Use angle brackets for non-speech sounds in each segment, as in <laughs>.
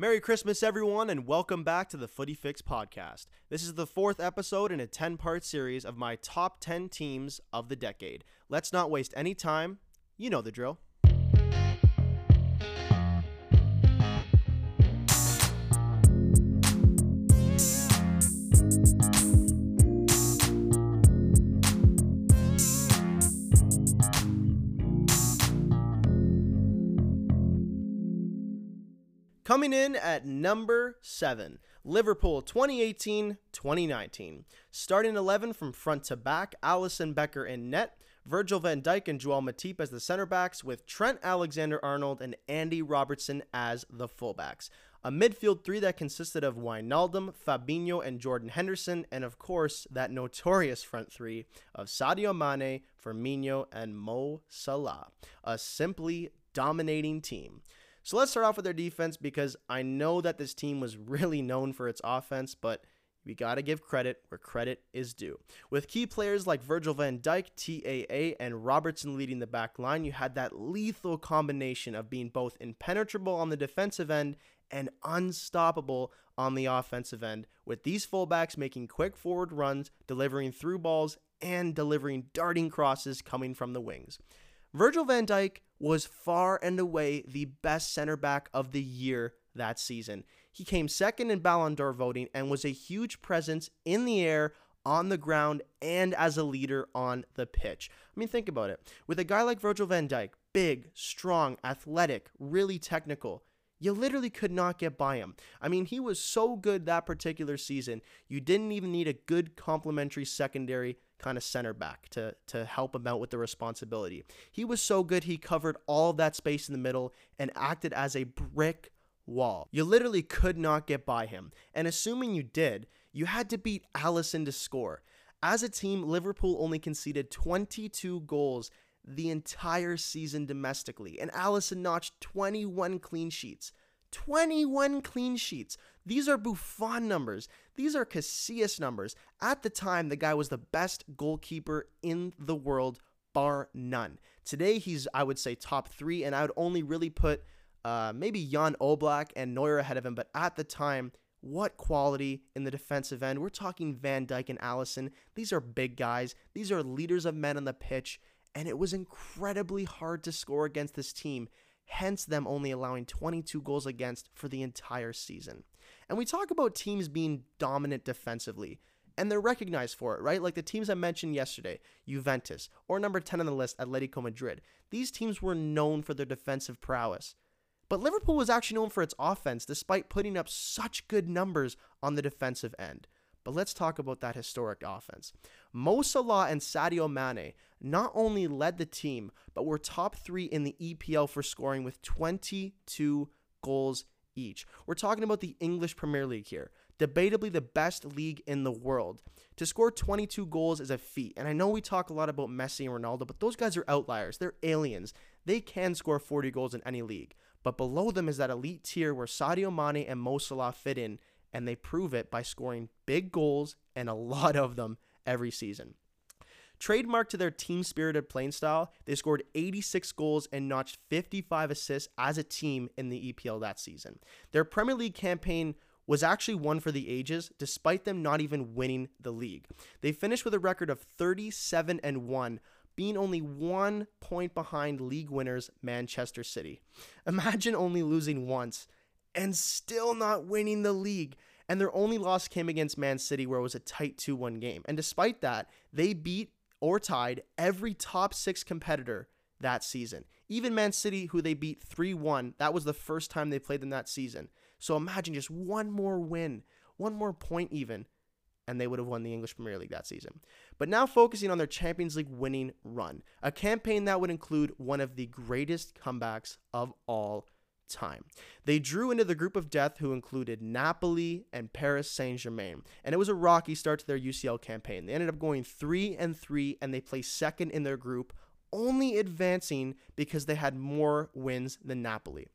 Merry Christmas, everyone, and welcome back to the Footy Fix podcast. This is the fourth episode in a 10 part series of my top 10 teams of the decade. Let's not waste any time. You know the drill. Coming in at number seven, Liverpool 2018 2019. Starting 11 from front to back, Alisson Becker in net, Virgil van Dijk and Joel Matip as the center backs, with Trent Alexander Arnold and Andy Robertson as the fullbacks. A midfield three that consisted of Wijnaldum, Fabinho, and Jordan Henderson, and of course, that notorious front three of Sadio Mane, Firmino, and Mo Salah. A simply dominating team. So let's start off with their defense because I know that this team was <laughs> really known for its offense, but we got to give credit where credit is due. With key players like Virgil van Dijk, TAA, and Robertson leading the back line, you had that lethal combination of being both impenetrable on the defensive end and unstoppable on the offensive end, with these fullbacks making quick forward runs, delivering through balls, and delivering darting crosses coming from the wings. Virgil van Dijk was far and away the best center back of the year that season. He came second in Ballon d'Or voting and was a huge presence in the air, on the ground, and as a leader on the pitch. I mean, think about it. With a guy like Virgil van Dijk, big, strong, athletic, really technical, you literally could not get by him. I mean, he was so good that particular season, you didn't even need a good complementary secondary kind of center back to, to help him out with the responsibility. He was so good, he covered all that space in the middle and acted as a brick wall. You literally could not get by him. And assuming you did, you had to beat Alisson to score. As a team, Liverpool only conceded 22 goals the entire season domestically, and Alisson notched 21 clean sheets. 21 clean sheets. These are Buffon numbers. These are Casillas numbers. At the time, the guy was the best goalkeeper in the world, bar none. Today, he's, I would say, top three, and I would only really put uh, maybe Jan Oblak and Neuer ahead of him. But at the time, what quality in the defensive end. We're talking Van Dijk and Alisson. These are big guys. These are leaders of men on the pitch. And it was incredibly hard to score against this team hence them only allowing 22 goals against for the entire season. And we talk about teams being dominant defensively, and they're recognized for it, right? Like the teams I mentioned yesterday, Juventus, or number 10 on the list, Atletico Madrid. These teams were known for their defensive prowess. But Liverpool was actually known for its offense despite putting up such good numbers on the defensive end. But let's talk about that historic offense. Mo Salah and Sadio Mane not only led the team, but were top three in the EPL for scoring with 22 goals each. We're talking about the English Premier League here, debatably the best league in the world. To score 22 goals is a feat, and I know we talk a lot about Messi and Ronaldo, but those guys are outliers. They're aliens. They can score 40 goals in any league. But below them is that elite tier where Sadio Mane and Mo Salah fit in, and they prove it by scoring big goals and a <laughs> lot of them every season. Trademark to their team spirited playing style, they scored 86 goals and notched 55 assists as a team in the EPL that season. Their Premier League campaign was actually one for the ages, despite them not even winning the league. They finished with a record of 37 and 1, being only one point behind league winners Manchester City. Imagine only losing once and still not winning the league. And their only loss came against Man City, where it was a tight 2 1 game. And despite that, they beat or tied every top six competitor that season. Even Man City, who they beat 3 1, that was the first time they played them that season. So imagine just one more win, one more point even, and they would have won the English Premier League that season. But now focusing on their Champions League winning run, a campaign that would include one of the greatest comebacks of all time. They drew into the group of death who included Napoli and Paris Saint-Germain, and it was a rocky start to their UCL campaign. They ended up going 3 and 3 and they placed second in their group, only advancing because they had more wins than Napoli.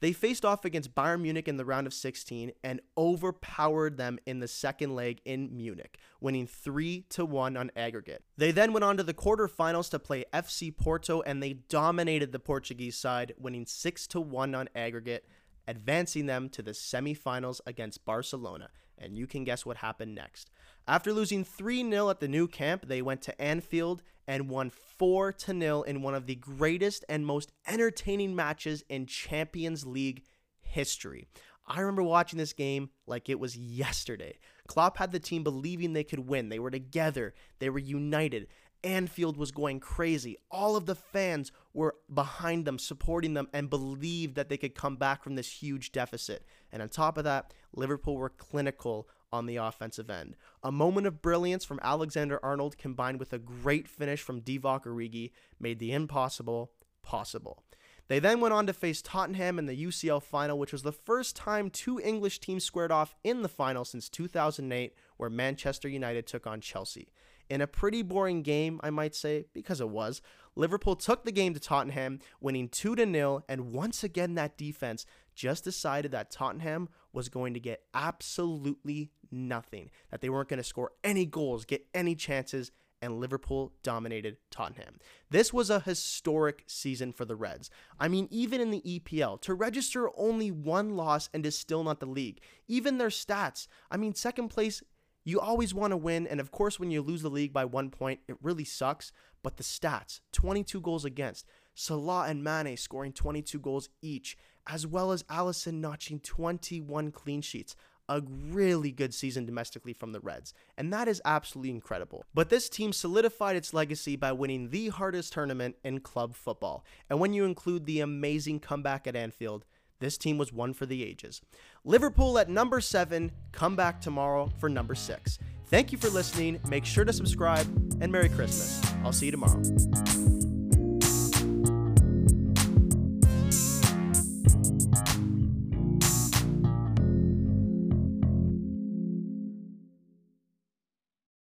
They faced off against Bayern Munich in the round of 16 and overpowered them in the second leg in Munich, winning 3 to 1 on aggregate. They then went on to the quarterfinals to play FC Porto and they dominated the Portuguese side, winning 6 to 1 on aggregate advancing them to the semifinals against Barcelona. And you can guess what happened next. After losing 3 0 at the Nou Camp, they went to Anfield and won 4 0 in one of the greatest and most entertaining matches in Champions League history. I remember watching this game like it was yesterday. Klopp had the team believing they could win. They were together, they were united. Anfield was going crazy. All of the fans were behind them, supporting them, and believed that they could come back from this huge deficit. And on top of that, Liverpool were clinical on the offensive end. A moment of brilliance from Alexander Arnold combined with a great finish from Divock Origi made the impossible possible. They then went on to face Tottenham in the UCL final, which was the first time two English teams squared off in the final since 2008, where Manchester United took on Chelsea. In a pretty boring game, I might say, because it was, Liverpool took the game to Tottenham, winning 2 0, and once again, that defense just decided that Tottenham was going to get absolutely nothing, that they weren't going to score any goals, get any chances, and Liverpool dominated Tottenham. This was a historic season for the Reds. I mean, even in the EPL, to register only one loss and is still not the league. Even their stats, I mean, second place, you always want to win. And of course, when you lose the league by one point, it really sucks. But the stats 22 goals against, Salah and Mane scoring 22 goals each, as well as Alisson notching 21 clean sheets a really good season domestically from the Reds, and that is absolutely incredible. But this team solidified its legacy by winning the hardest tournament in club football, and when you include the amazing comeback at Anfield, this team was one for the ages. Liverpool at number seven, come back tomorrow for number six. Thank you for listening. Make sure to subscribe and Merry Christmas. I'll see you tomorrow.